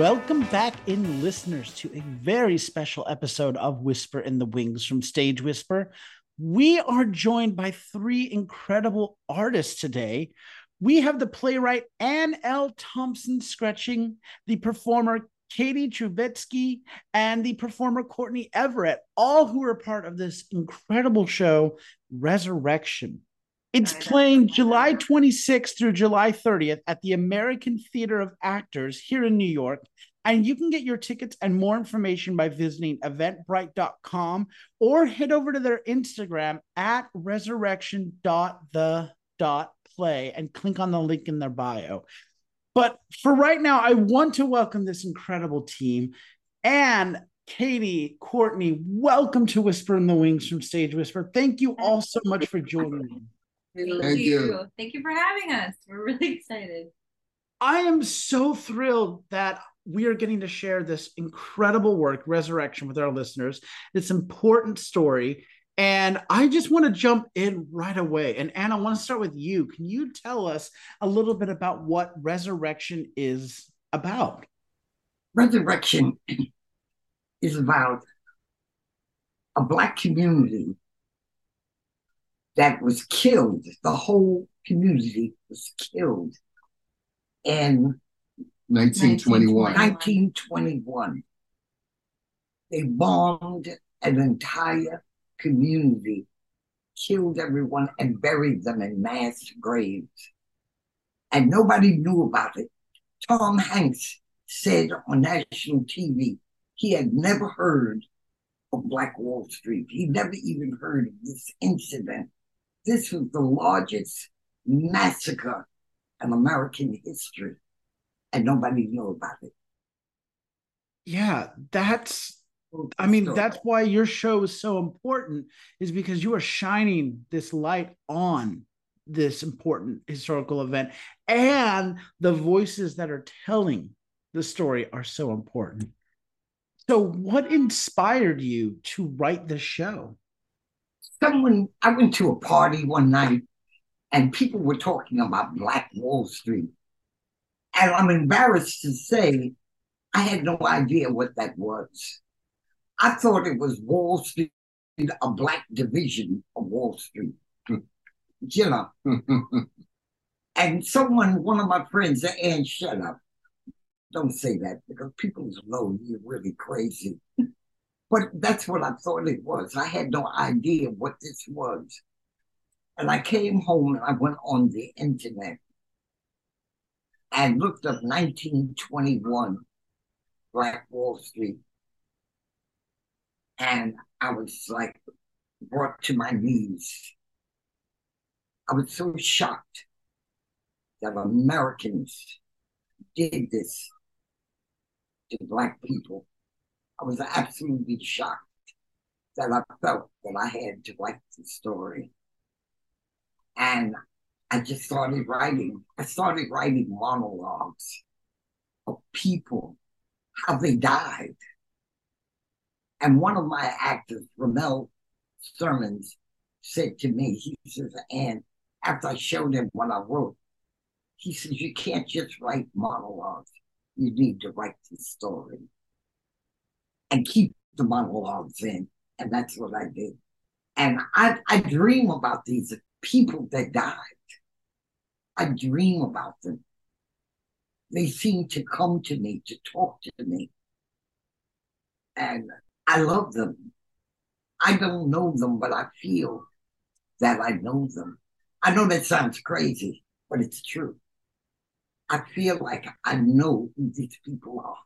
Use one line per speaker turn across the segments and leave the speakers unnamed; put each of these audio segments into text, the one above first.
Welcome back in, listeners, to a very special episode of Whisper in the Wings from Stage Whisper. We are joined by three incredible artists today. We have the playwright Anne L. Thompson Scretching, the performer Katie Trubetsky, and the performer Courtney Everett, all who are part of this incredible show, Resurrection. It's playing July 26th through July 30th at the American Theater of Actors here in New York. And you can get your tickets and more information by visiting eventbrite.com or head over to their Instagram at resurrection.the.play and click on the link in their bio. But for right now, I want to welcome this incredible team. And Katie, Courtney, welcome to Whisper in the Wings from Stage Whisper. Thank you all so much for joining me.
Thank, Thank you. you. Thank you for having us. We're really excited.
I am so thrilled that we are getting to share this incredible work, Resurrection, with our listeners. This important story. And I just want to jump in right away. And Anna, I want to start with you. Can you tell us a little bit about what Resurrection is about?
Resurrection is about a Black community that was killed. The whole community was killed in
1921.
1921. They bombed an entire community, killed everyone, and buried them in mass graves. And nobody knew about it. Tom Hanks said on national TV he had never heard of Black Wall Street. He never even heard of this incident this was the largest massacre in American history, and nobody knew about it.
Yeah, that's I mean, that's why your show is so important, is because you are shining this light on this important historical event. And the voices that are telling the story are so important. So, what inspired you to write this show?
Someone, I went to a party one night and people were talking about Black Wall Street. And I'm embarrassed to say I had no idea what that was. I thought it was Wall Street, a black division of Wall Street. you know. and someone, one of my friends, and shut up. Don't say that because people know you're really crazy. But that's what I thought it was. I had no idea what this was. And I came home and I went on the internet and looked up 1921 Black Wall Street. And I was like brought to my knees. I was so shocked that Americans did this to Black people. I was absolutely shocked that I felt that I had to write the story. And I just started writing. I started writing monologues of people, how they died. And one of my actors, Ramel Sermons, said to me, he says, and after I showed him what I wrote, he says, you can't just write monologues. You need to write the story and keep the monologues in. And that's what I did. And I, I dream about these people that died. I dream about them. They seem to come to me, to talk to me. And I love them. I don't know them, but I feel that I know them. I know that sounds crazy, but it's true. I feel like I know who these people are.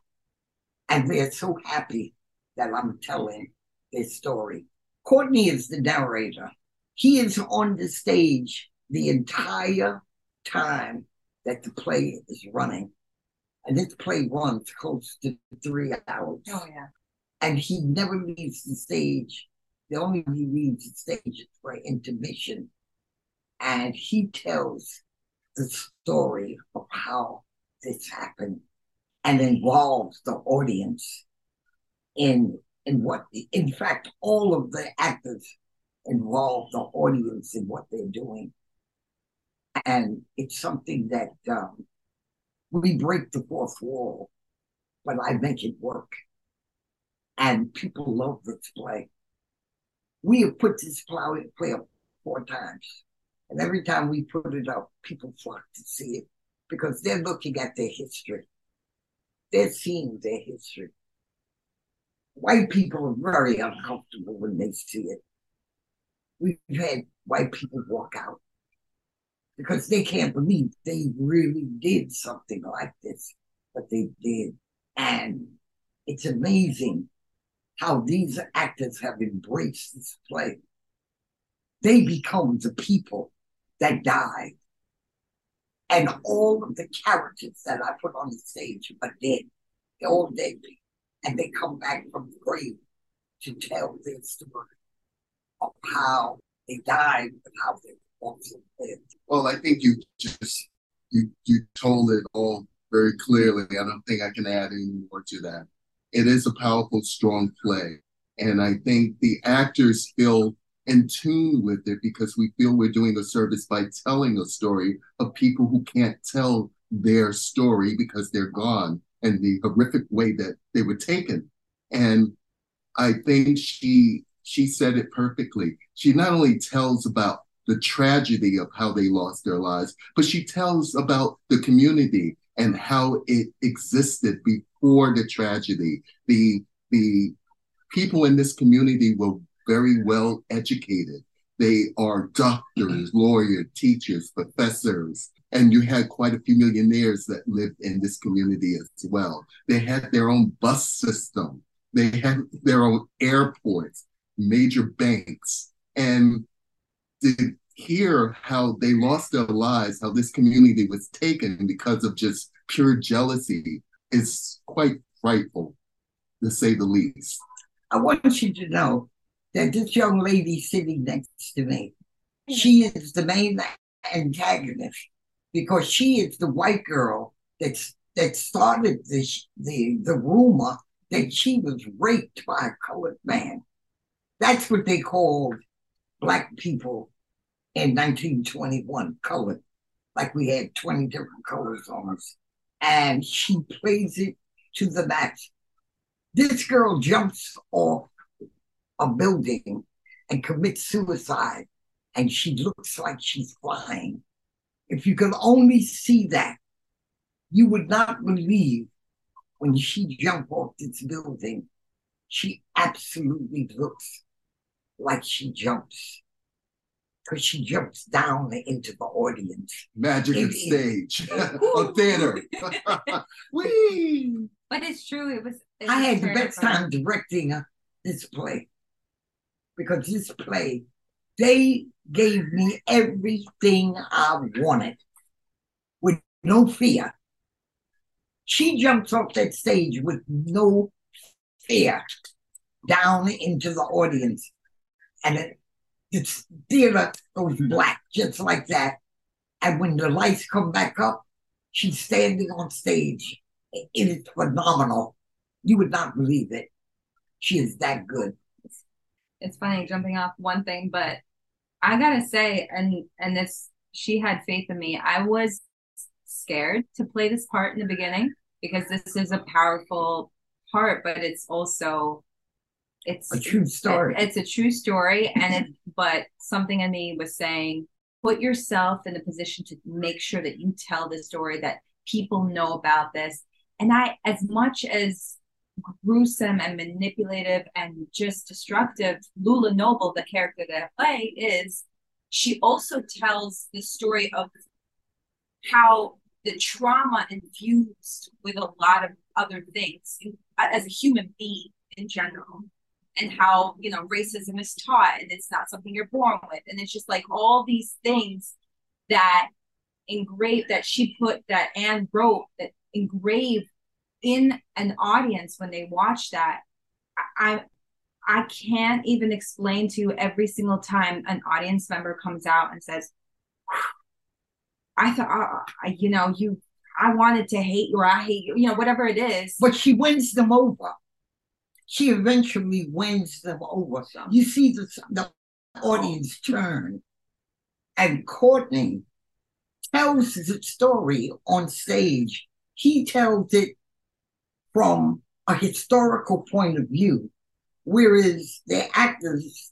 And they're so happy that I'm telling this story. Courtney is the narrator. He is on the stage the entire time that the play is running. And this play runs close to three hours.
Oh, yeah.
And he never leaves the stage. The only time he leaves the stage is for intermission. And he tells the story of how this happened and involves the audience in in what the in fact all of the actors involve the audience in what they're doing and it's something that um, we break the fourth wall but I make it work. And people love this play. We have put this play up four times. And every time we put it up, people flock to see it because they're looking at their history. They're seeing their history. White people are very uncomfortable when they see it. We've had white people walk out because they can't believe they really did something like this, but they did. And it's amazing how these actors have embraced this play. They become the people that died. And all of the characters that I put on the stage are dead. They're all dead. And they come back from the grave to tell their story of how they died and how they also lived.
Well, I think you just you you told it all very clearly. I don't think I can add any more to that. It is a powerful, strong play. And I think the actors feel in tune with it because we feel we're doing a service by telling a story of people who can't tell their story because they're gone and the horrific way that they were taken. And I think she she said it perfectly. She not only tells about the tragedy of how they lost their lives, but she tells about the community and how it existed before the tragedy. The the people in this community were very well educated. They are doctors, mm-hmm. lawyers, teachers, professors, and you had quite a few millionaires that lived in this community as well. They had their own bus system. They had their own airports, major banks, and to hear how they lost their lives, how this community was taken because of just pure jealousy is quite frightful, to say the least.
I want you to know that this young lady sitting next to me, mm-hmm. she is the main antagonist because she is the white girl that's that started the the the rumor that she was raped by a colored man. That's what they called black people in 1921, colored, like we had 20 different colors on us. And she plays it to the max. This girl jumps off a building and commits suicide, and she looks like she's flying. If you could only see that, you would not believe when she jumped off this building. She absolutely looks like she jumps because she jumps down into the audience.
Magic of stage, a theater.
Whee! But it's true. It was. It
I had the best time directing uh, this play because this play, they gave me everything I wanted with no fear. She jumps off that stage with no fear down into the audience. And it, the theater goes black just like that. And when the lights come back up, she's standing on stage. It is phenomenal. You would not believe it. She is that good
it's funny jumping off one thing, but I gotta say, and and this she had faith in me. I was scared to play this part in the beginning because this is a powerful part, but it's also it's
a true story.
It, it's a true story, and it but something in me was saying, put yourself in the position to make sure that you tell the story that people know about this. And I, as much as gruesome and manipulative and just destructive Lula Noble, the character that I play, is she also tells the story of how the trauma infused with a lot of other things as a human being in general and how you know racism is taught and it's not something you're born with. And it's just like all these things that engrave that she put that Anne wrote that engrave in an audience when they watch that i i can't even explain to you every single time an audience member comes out and says i thought uh, you know you i wanted to hate you or i hate you you know whatever it is.
But she wins them over. She eventually wins them over. You see the, the audience turn. And courtney tells the story on stage. He tells it from a historical point of view, whereas the actors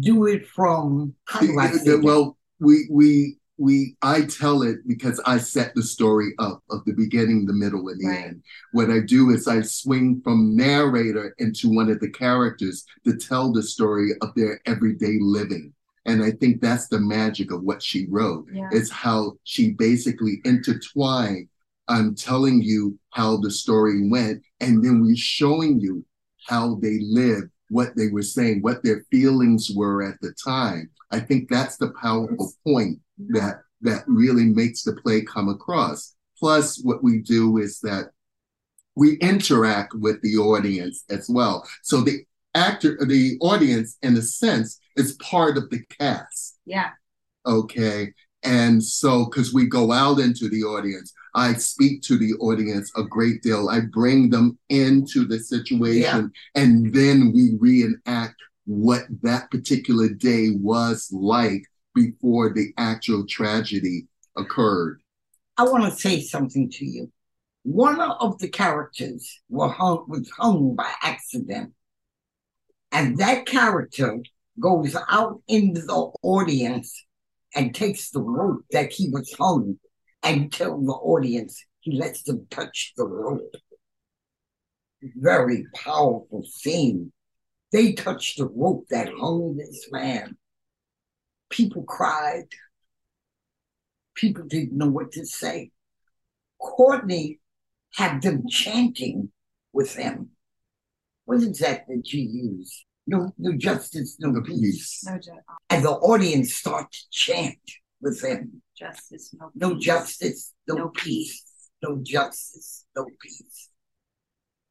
do it from how do I say
well, we we we I tell it because I set the story up of the beginning, the middle, and the
Right.
end. What I do is I swing from narrator into one of the characters to tell the story of their everyday living. And I think that's the magic of what she wrote.
Yeah.
Is how she basically intertwined um telling you how the story went, and then we're showing you how they lived, what they were saying, what their feelings were at the time. I think that's the powerful point that that really makes the play come across. Plus, what we do is that we interact with the audience as well. So the actor, the audience, in a sense, is part of the cast.
Yeah.
Okay. And so, because we go out into the audience, I speak to the audience a great deal. I bring them into the situation, and then we reenact what that particular day was like before the actual tragedy occurred.
I want to say something to you. One of the characters were hung, was hung by accident. And that character goes out into the audience and takes the rope that he was hung and tells the audience he lets them touch the rope. Very powerful scene. They touched the rope that hung this man. People cried. People didn't know what to say. Courtney had them chanting with him. What is that that you use? No, no justice, no
The
peace.
peace.
No ju-
And the audience start to chant with him.
justice, no,
No
peace.
justice, no,
No
peace. No justice, no peace.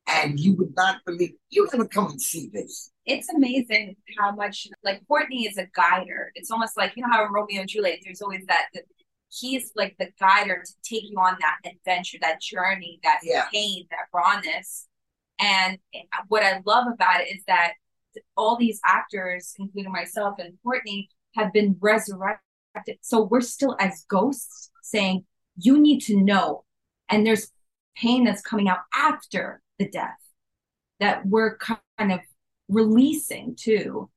And you would not believe you gotta come and see this.
It's amazing how much like Courtney is a guider. It's almost like you know how Romeo and Juliet, there's always that, that he's like the guider to take you on that adventure, that journey, that
Yeah.
pain, that rawness. And what I love about it is that all these actors, including myself and Courtney, have been resurrected. So we're still as ghosts saying, you need to know. And there's pain that's coming out after the death that we're kind of releasing too.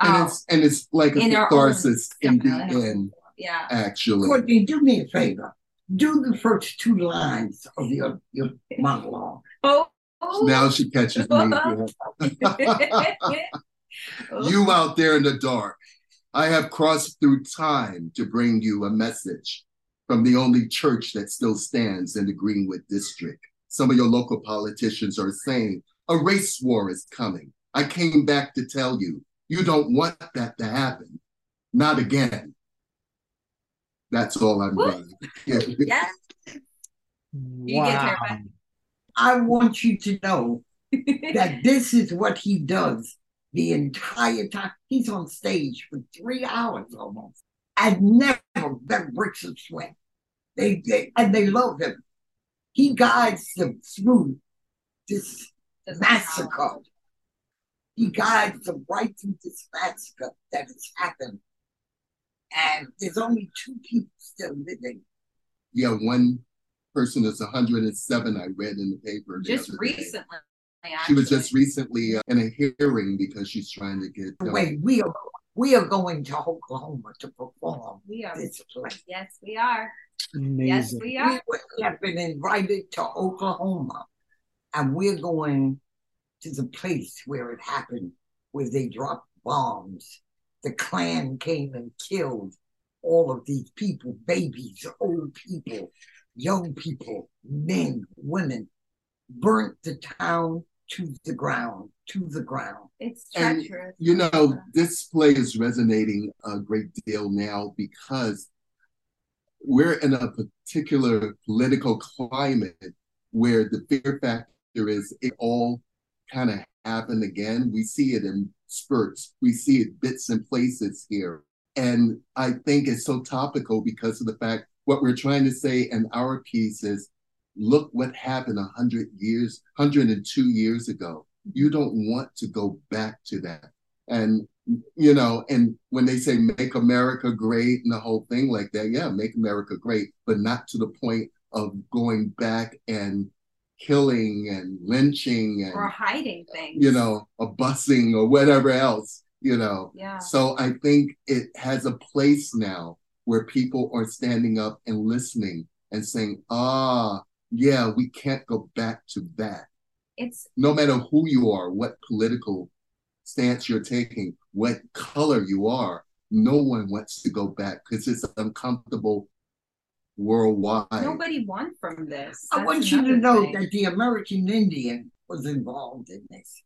And
Um,
it's and it's like a
in
catharsis in the
style, in our-
end,
yeah.
actually.
Courtney, do me a favor. Do the first two lines of your, your monologue.
Oh,
Now she catches me. you out there in the dark. I have crossed through time to bring you a message from the only church that still stands in the Greenwood district. Some of your local politicians are saying a race war is coming. I came back to tell you, you don't want that to happen. Not again. That's all I'm
Woo.
doing. Yeah.
yeah.
Wow.
I want you to know that this is what he does the entire time. He's on stage for three hours almost. And never that breaks a sweat. They, they and they love him. He guides them through this massacre. He guides them right through this massacre that has happened. And there's only two people still living.
yeah, one person is 107, I read in the paper. the
Just
other day.
recently.
She was just recently uh, in a hearing because she's trying to get. uh,
Wait, we are we are going to Oklahoma to perform
We are.
this play.
Yes, we are.
Amazing.
Yes, we are.
We have been invited to Oklahoma, and we're going to the place where it happened, where they dropped bombs. The Klan came and killed all of these people babies, old people, young people, men, women, burnt the town to the ground, to the ground.
It's
And. You know, this play is resonating a great deal now because we're in a particular political climate where the fear factor is it all kind of happen again. We see it in spurts, we see it bits and places here. And I think it's so topical because of the fact what we're trying to say in our piece is look what happened 100 years, 102 years ago. You don't want to go back to that. And, you know, and when they say make America great and the whole thing like that, yeah, make America great, but not to the point of going back and killing and lynching and
or hiding things.
you know, a busing or whatever else, you know.
Yeah.
So I think it has a place now where people are standing up and listening and saying, ah, yeah, we can't go back to that.
It's
No matter who you are, what political stance you're taking, what color you are, no one wants to go back because it's uncomfortable worldwide.
nobody won from this.
I want you to know
thing.
that the American Indian was involved in this.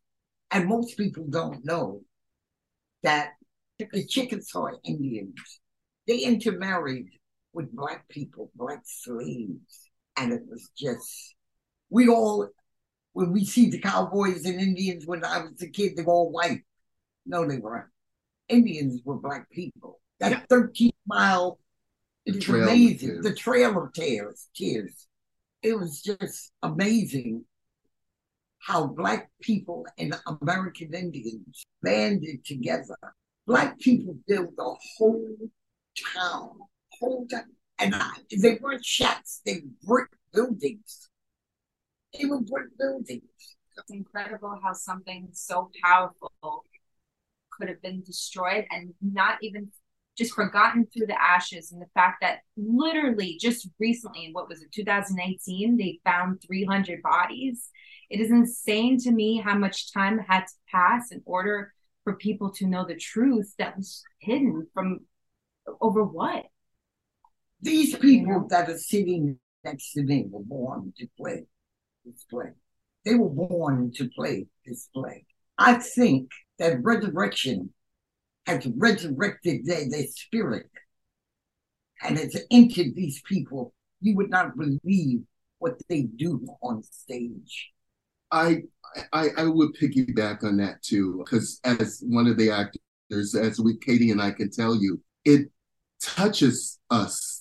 And most people don't know that the Chickasaw Indians, they intermarried with black people, black slaves. And it was just, we all, when we see the cowboys and Indians when I was a kid, they were all white. No, they weren't. Indians were black people. That
Yeah.
13 mile,
The
it's amazing. The Trail of Tears, tears. It was just amazing how black people and American Indians banded together. Black people built a whole town, whole town. And I, they weren't shacks, they were brick buildings. They were brick buildings.
It's incredible how something so powerful could have been destroyed and not even just forgotten through the ashes. And the fact that literally just recently, what was it, 2018, they found 300 bodies. It is insane to me how much time had to pass in order for people to know the truth that was hidden from over what?
These people that are sitting next to me were born to play this play. They were born to play this play. I think that resurrection has resurrected their, their spirit and has entered these people. You would not believe what they do on stage.
I I, I would piggyback on that too, because as one of the actors, as we Katie and I can tell you, it touches us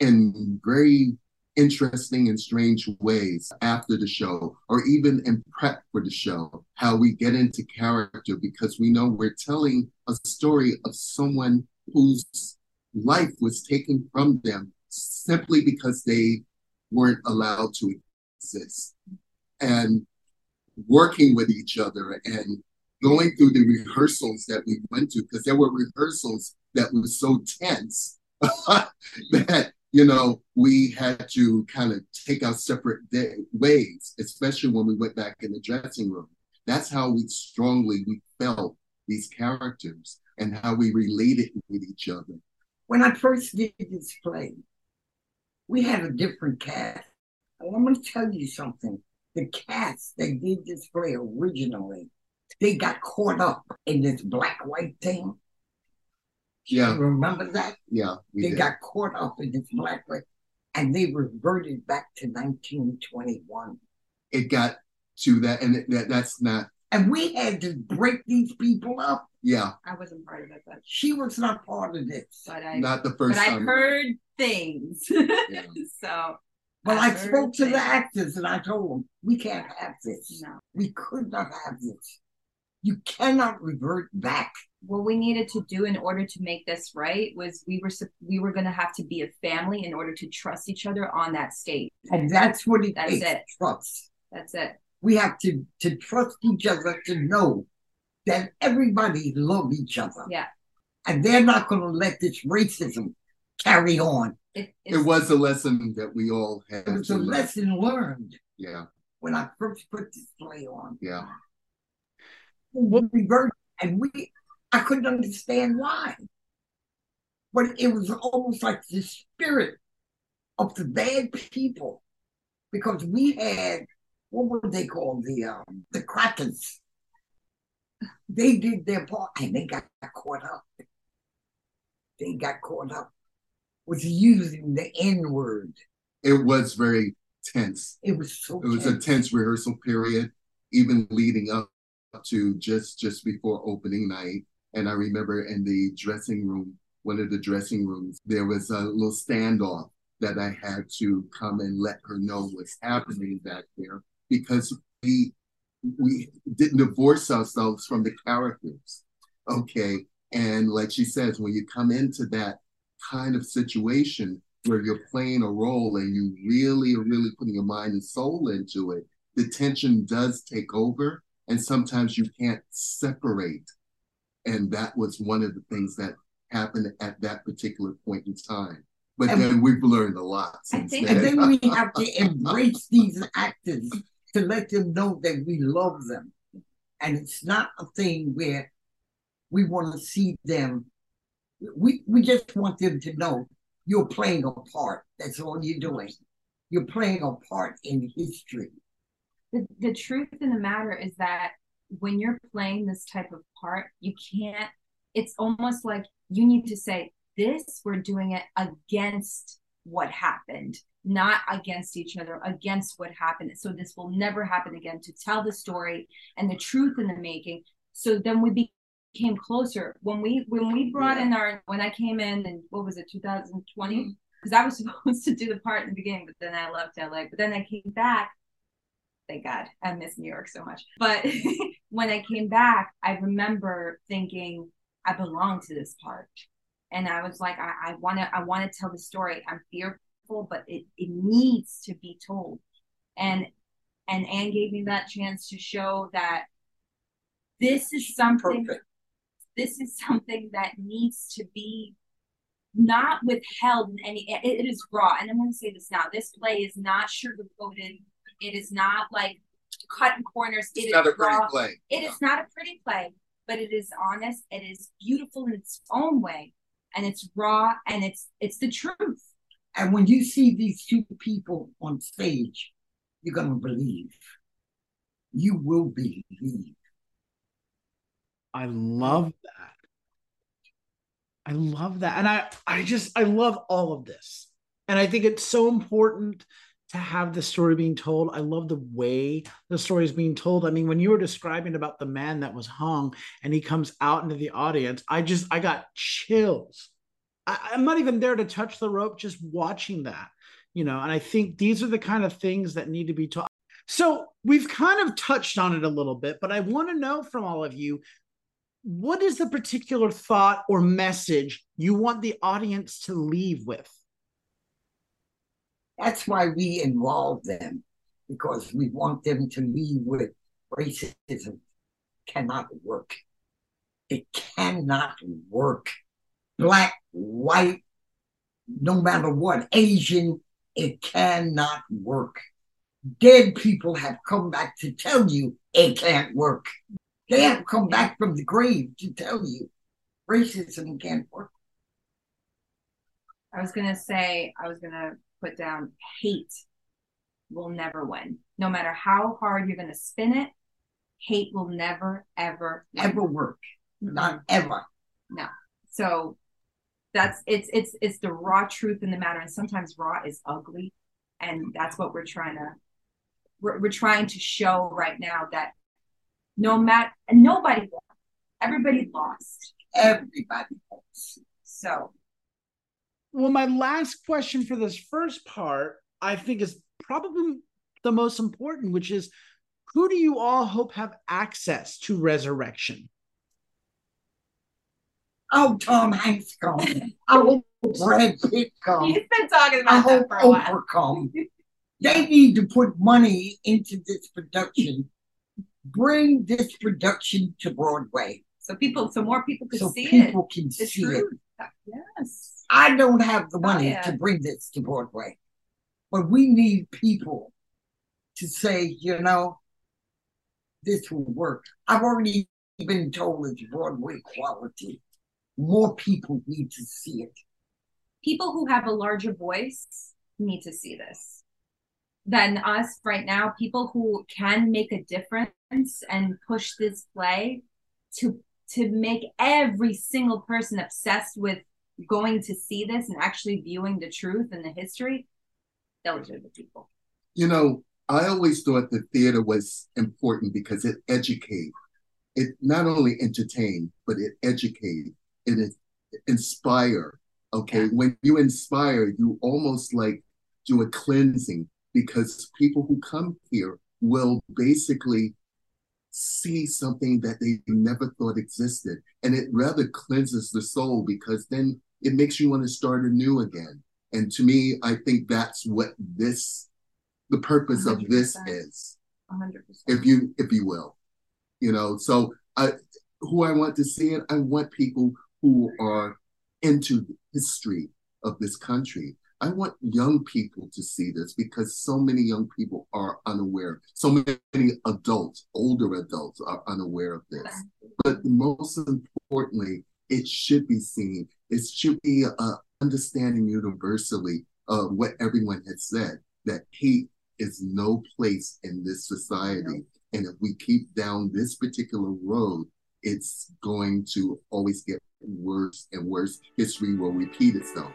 in very interesting and strange ways after the show, or even in prep for the show, how we get into character because we know we're telling a story of someone whose life was taken from them simply because they weren't allowed to exist. And working with each other and going through the rehearsals that we went to because there were rehearsals that were so tense that you know we had to kind of take our separate day, ways especially when we went back in the dressing room that's how we strongly we felt these characters and how we related with each other
When I first did this play, we had a different cast. And I'm going to tell you something. The cast that did this play originally, they got caught up in this black white thing.
Yeah
Remember that?
yeah we
They
did.
got caught up in this black and they reverted back to 1921.
it got to that and that, that's not
And we had to break these people up.
yeah
I wasn't part of it, but
She was not part of this.
but I
not the
but
first
I heard things. so
But
I
I spoke to the actors and I told them, we can't have this.
no.
We could not have this. You cannot revert back.
what we needed to do in order to make this right was we were we were going to have to be a family in order to trust each other on that stage.
And that's what it
That's
takes.
it.
Trust.
That's it.
We have to, to trust each other to know that everybody love each other.
Yeah.
And they're not going to let this racism carry on.
It,
it was a lesson that we all had
It was
to
a
learn.
lesson learned
yeah
when I first put this play on.
yeah
We revert, and we, I couldn't understand why. But it was almost like the spirit of the bad people, because we had what were they called the um, the crackers. They did their part, and they got caught up. They got caught up with using the N word.
it was very tense
It was so.
it was a tense rehearsal period even leading up to just just before opening night. And i remember in the dressing room one of the dressing rooms there was a little standoff that i had to come and let her know what's happening back there because we we didn't divorce ourselves from the characters. Okay. And like she says when you come into that kind of situation where you're playing a role and you really are really putting your mind and soul into it the tension does take over, and sometimes you can't separate. And that was one of the things that happened at that particular point in time. But
And-
then we've learned a lot
think-
And
then.
then we have to embrace these actors to let them know that we love them. And it's not a thing where we want to see them. We we just want them to know you're playing a part. That's all you're doing. You're playing a part in history.
The, the truth in the matter is that when you're playing this type of part, you can't, it's almost like you need to say, this, we're doing it against what happened, not against each other, against what happened. So this will never happen again to tell the story and the truth in the making. So then we became closer. When we when we brought in our when I came in and what was it, 2020? Mm-hmm. Because I was supposed to do the part in the beginning, but then I left LA. But then I came back thank God. I miss New York so much. But when I came back, I remember thinking, I belong to this part. And I was like, I, I wanna I wanna tell the story. I'm fearful, but it, it needs to be told. And and Anne gave me that chance to show that this is something
Perfect.
this is something that needs to be not withheld in any it, it is raw and i'm going to say this now this play is not sugar coated it is not like cut in corners It
It's
is
not a pretty
raw
play.
it is not a pretty play but it is honest it is beautiful in its own way and it's raw and it's it's the truth
And when you see these two people on stage, you're gonna believe. You will believe.
I love that. I love that. And I I just I love all of this. And I think it's so important to have the story being told. I love the way the story is being told. I mean, when you were describing about the man that was hung and he comes out into the audience, I just I got chills. I, I'm not even there to touch the rope, just watching that, you know. And I think these are the kind of things that need to be taught. So we've kind of touched on it a little bit, but I want to know from all of you what is the particular thought or message you want the audience to leave with?
That's why we involve them because we want them to leave with racism cannot work. It cannot work. Black, white, no matter what, Asian, it cannot work. Dead people have come back to tell you it can't work. They have come back from the grave to tell you racism can't work.
i was going to say i was going to put down hate will never win no matter how hard you're going to spin it hate will never ever.
Ever work. Not ever. No.
So that's it's it's it's the raw truth in the matter, and sometimes raw is ugly, and that's what we're trying to we're, we're trying to show right now that no matter nobody won, everybody lost.
Everybody else.
So
Well, my last question for this first part, I think, is probably the most important, which is who do you all hope have access to resurrection?
Oh, Tom Hanks come. I hope Brad Pitt come.
he's been talking
I
about that
hope
for a while.
Come. They need to put money into this production. Bring this production to Broadway
So people, so more people could
so
see
people
it.
can
The
see it.
Yes.
I don't have the money oh,
yeah.
to bring this to Broadway, but we need people to say, you know, this will work. I've already been told it's Broadway quality. More people need to see it.
people who have a larger voice need to see this than us right now people who can make a difference and push this play to to make every single person obsessed with going to see this and actually viewing the truth and the history those are the people
You know, I always thought the theater was important because it educated. It not only entertained, but it educated. It is- inspire. Okay,
Yeah.
when you inspire, you almost like do a cleansing because people who come here will basically see something that they never thought existed, and it rather cleanses the soul because then it makes you want to start anew again. And to me, I think that's what this the purpose of this is
100%.
if you if you will. You know, so I who I want to see it, I want people who are into the history of this country. I want young people to see this because so many young people are unaware. So many adults, older adults, are unaware of this. But most importantly, it should be seen. It should be a understanding universally of what everyone has said that hate is no place in this society. And if we keep down this particular road, it's going to always get worse and worse. History will repeat itself.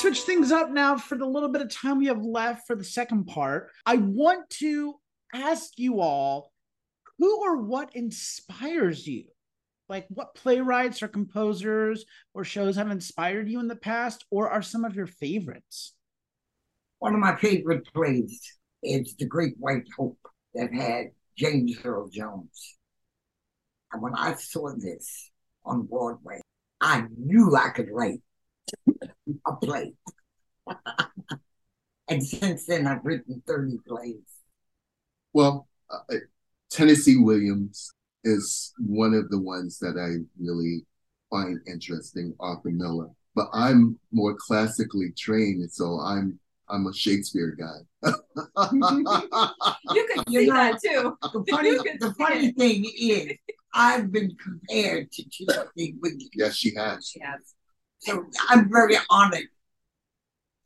Switch things up now for the little bit of time we have left for the second part. I want to ask you all who or what inspires you? Like, what playwrights or composers or shows have inspired you in the past, or are some of your favorites?
One of my favorite plays is The Great White Hope that had James Earl Jones. And when I saw this on Broadway, I knew I could write a play. and since then, I've written 30 plays.
Well, uh, Tennessee Williams is one of the ones that I really find interesting, Arthur Miller. But I'm more classically trained, so I'm I'm a Shakespeare guy.
You could
You
see
know,
that too.
The funny,
You
the funny
it.
thing is, I've been compared to Tennessee Williams.
yes, she has.
Yes.
So I'm very honored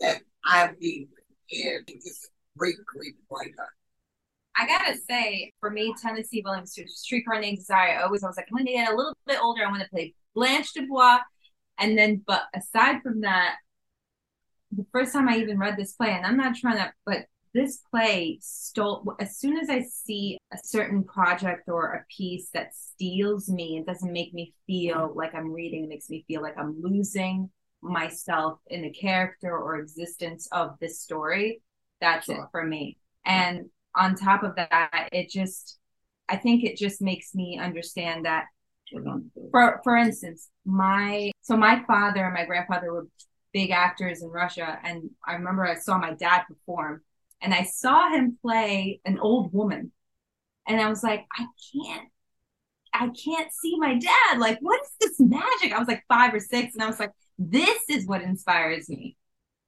that I'm being compared to this great, great writer.
I gotta say, for me, Tennessee Williams, Streetcar Named Desire, I always I was like, when I get a little bit older, I want to play Blanche Dubois. And then, but aside from that, the first time I even read this play, and I'm not trying to, but this play stole, as soon as I see a certain project or a piece that steals me, it doesn't make me feel like I'm reading, it makes me feel like I'm losing myself in the character or existence of this story. That's it for me. And on top of that, it just, I think it just makes me understand that for for instance, my so my father and my grandfather were big actors in Russia, and I remember I saw my dad perform, and I saw him play an old woman, and I was like, I can't. I can't see my dad. Like, what is this magic? I was like five or six, and I was like, this is what inspires me.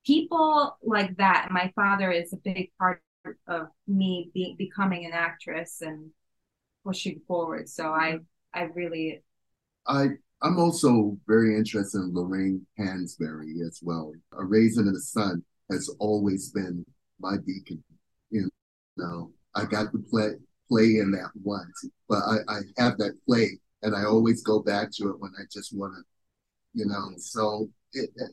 People like that. My father is a big part of me be, becoming an actress and pushing forward. So I, I really
I I'm also very interested in Lorraine Hansberry as well. A Raisin in the Sun has always been my beacon. You know, I got to play play in that once, but I, I have that play and I always go back to it when I just want to, you know. So it, it-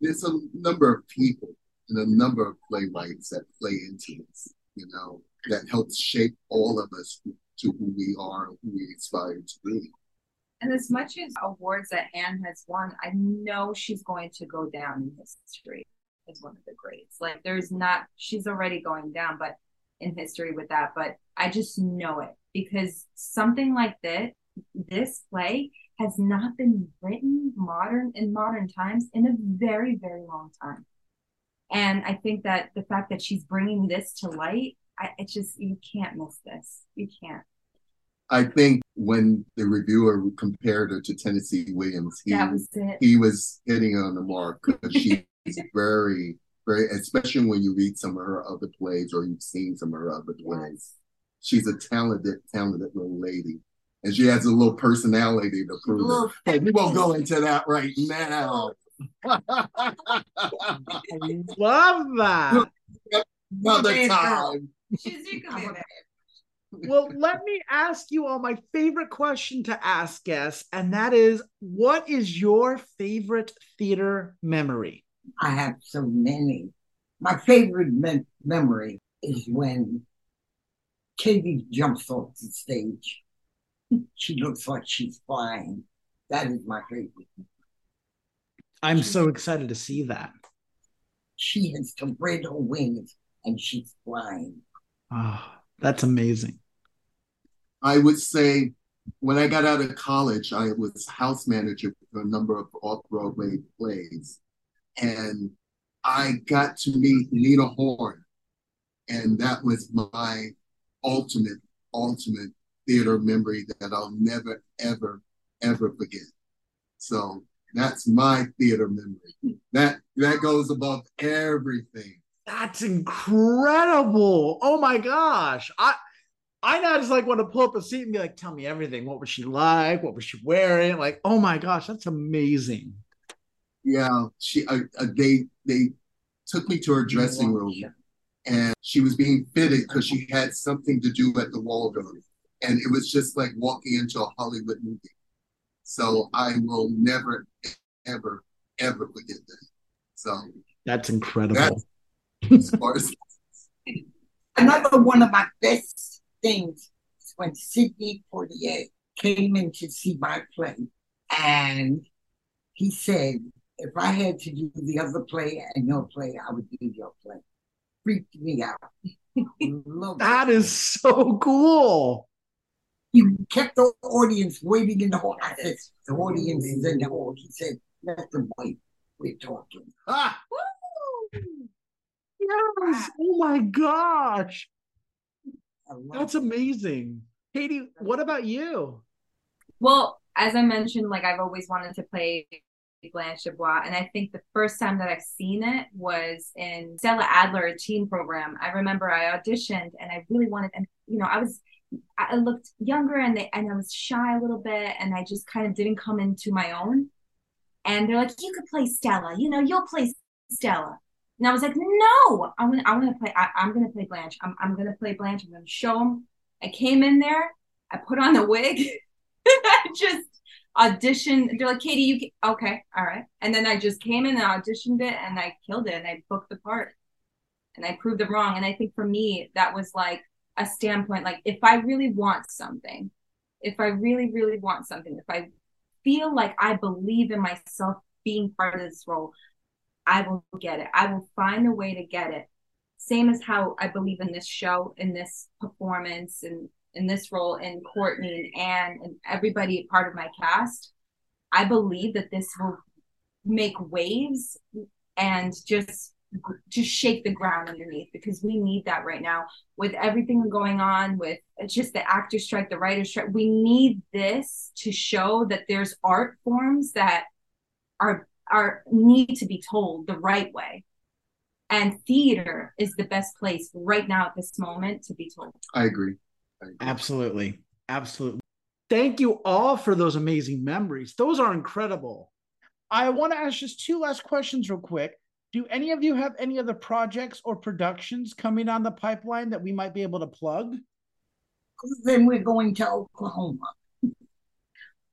there's a number of people and a number of playwrights that play into this, you know, that helps shape all of us to who we are, who we aspire to be.
And as much as awards that Anne has won, I know she's going to go down in history as one of the greats. Like there's not, she's already going down, but in history with that. But I just know it because something like this, this play has not been written modern in modern times in a very, very long time. And I think that the fact that she's bringing this to light, I, it's just, you can't miss this. You can't.
I think when the reviewer compared her to Tennessee Williams, he
That was it.
he was hitting on the mark because she's very, very, especially when you read some of her other plays or you've seen some of her other plays. She's a talented, talented little lady. And she has a little personality to prove it.
Little-
But we won't go into that right now.
I love that.
Another
Man,
time.
She's, you can
I'm
be
a-
there.
Well, let me ask you all my favorite question to ask guests, and that is what is your favorite theater memory?
I have so many. My favorite mem- memory is when Katie jumps off the stage She looks like she's flying. That is my favorite.
I'm so excited to see that.
She has spread her wings and she's flying.
Oh, that's amazing.
I would say when I got out of college, I was house manager for a number of off Broadway plays. And I got to meet Lena Horne. And that was my ultimate, ultimate theater memory that I'll never, ever, ever forget. So that's my theater memory. That that goes above everything.
That's incredible. Oh my gosh. I I now just like want to pull up a seat and be like, tell me everything. What was she like? What was she wearing? Like, oh my gosh, that's amazing.
Yeah, she uh, uh, they they took me to her dressing room, and she was being fitted because she had something to do at the Waldorf, and it was just like walking into a Hollywood movie. So I will never, ever, ever forget that. So
that's incredible.
That's, as far as
another one of my best things is when Sidney Poitier came in to see my play, and he said, "If I had to do the other play and your play, I would do your play." Freaked me out.
that is so cool.
He kept the audience waiting in the hall. I said, "The audience is in the hall." He said, "Let them wait. We're talking." Ah.
Yes. Oh my gosh. That's amazing. Katie, what about you?
Well, as I mentioned, like I've always wanted to play Blanche Dubois, and I think the first time that I've seen it was in Stella Adler, a teen program. I remember I auditioned and I really wanted, and you know, I was, I looked younger and they, and I was shy a little bit, and I just kind of didn't come into my own. And they're like, "You could play Stella, you know, you'll play Stella." And I was like, no, I'm gonna, I'm gonna play, I, am gonna play Blanche. I'm, I'm gonna play Blanche. I'm gonna show them. I came in there, I put on the wig, I just auditioned. They're like, Katie, you okay, all right. And then I just came in and auditioned it, and I killed it, and I booked the part, and I proved them wrong. And I think for me, that was like a standpoint. Like, if I really want something, if I really, really want something, if I feel like I believe in myself being part of this role, I will get it. I will find a way to get it. Same as how I believe in this show, in this performance, and in this role, in Courtney and and everybody part of my cast. I believe that this will make waves and just just shake the ground underneath because we need that right now with everything going on with just the actor strike the writer strike we need this to show that there's art forms that are are need to be told the right way and theater is the best place right now at this moment to be told
I agree.
Absolutely. Absolutely. Thank you all for those amazing memories. Those are incredible. I want to ask just two last questions real quick. Do any of you have any other projects or productions coming on the pipeline that we might be able to plug?
Then we're going to oklahoma.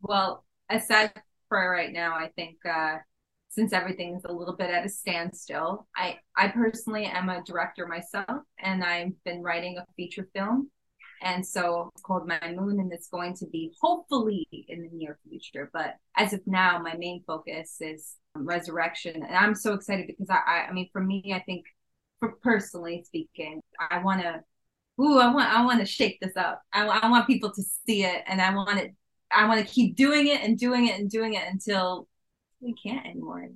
Well aside for right now i think uh since everything's a little bit at a standstill. I I personally am a director myself, and I've been writing a feature film, and so it's called My Moon, and it's going to be hopefully in the near future. But as of now, my main focus is resurrection, and I'm so excited because I I, mean for me, I think for personally speaking, I want to. Ooh, I want I want to shake this up. I, I want people to see it, and I want it. I want to keep doing it and doing it and doing it until we can't anymore.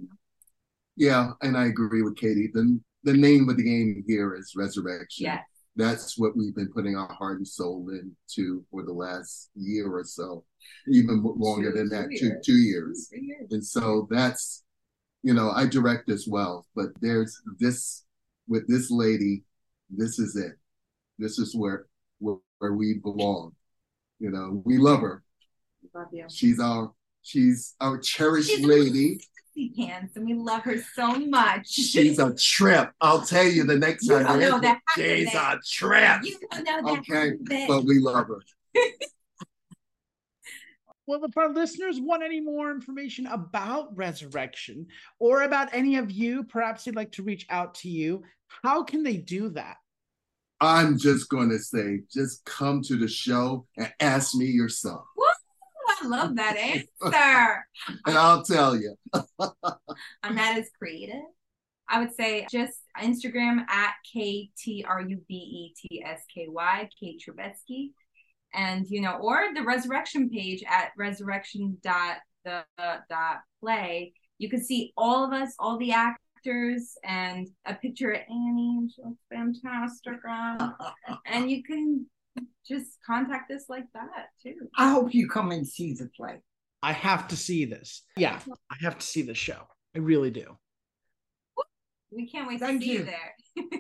Yeah, and I agree with Katie. The the name of the game here is resurrection.
Yeah.
That's what we've been putting our heart and soul into for the last year or so, even longer two, than that, two, years. two years. Two years. And so that's, you know, I direct as well, but there's this with this lady, this is it. This is where where, where we belong. You know, we love her.
Love you.
She's our She's our cherished She's lady.
Pants, and we love her so much.
She's a trip. I'll tell you the next you time. Know that she's a trip. You don't know that okay, but we love her.
well, if our listeners want any more information about resurrection or about any of you, perhaps they'd like to reach out to you, how can they do that?
I'm just going to say, just come to the show and ask me yourself.
Woo! I love that answer.
and I'll tell you.
and that is creative. I would say just Instagram at K T R U B E T S K Y, Kate Trubetsky. And, you know, or the resurrection page at resurrection dot the dot play. You can see all of us, all the actors, and a picture of Annie, and she looks fantastic. and you can just contact us like that too.
I hope you come and see the play.
I have to see this. Yeah, I have to see the show. I really do.
We can't wait thank to see you, you there.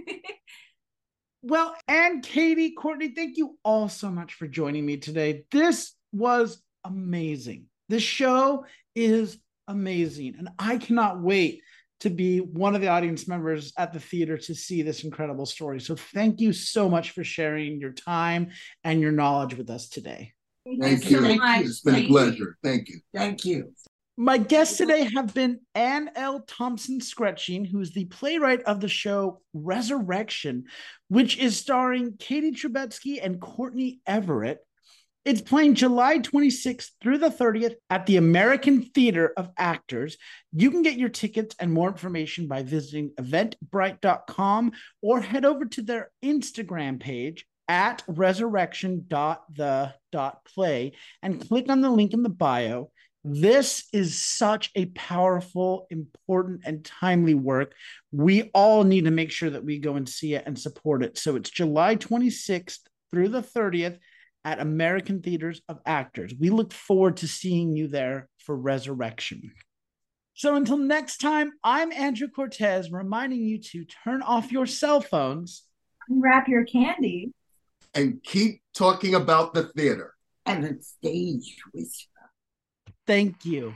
well, and Katie, Courtney, thank you all so much for joining me today. This was amazing. This show is amazing, and I cannot wait to be one of the audience members at the theater to see this incredible story. So, thank you so much for sharing your time and your knowledge with us today.
Thank, you. So much. It's been Thank a pleasure. You. Thank you.
Thank you.
My guests today have been Anne L. Thompson Scretching, who is the playwright of the show Resurrection, which is starring Katie Trubetsky and Courtney Everett. It's playing July 26th through the 30th at the American Theater of Actors. You can get your tickets and more information by visiting eventbrite.com or head over to their Instagram page at resurrection.the.play and click on the link in the bio this is such a powerful, important, and timely work. We all need to make sure that we go and see it and support it. So it's July 26th through the 30th at American Theaters of Actors. We look forward to seeing you there for Resurrection. So until next time, I'm Andrew Cortez reminding you to turn off your cell phones,
unwrap your candy,
and keep talking about the theater
and the stage whisper.
Thank you.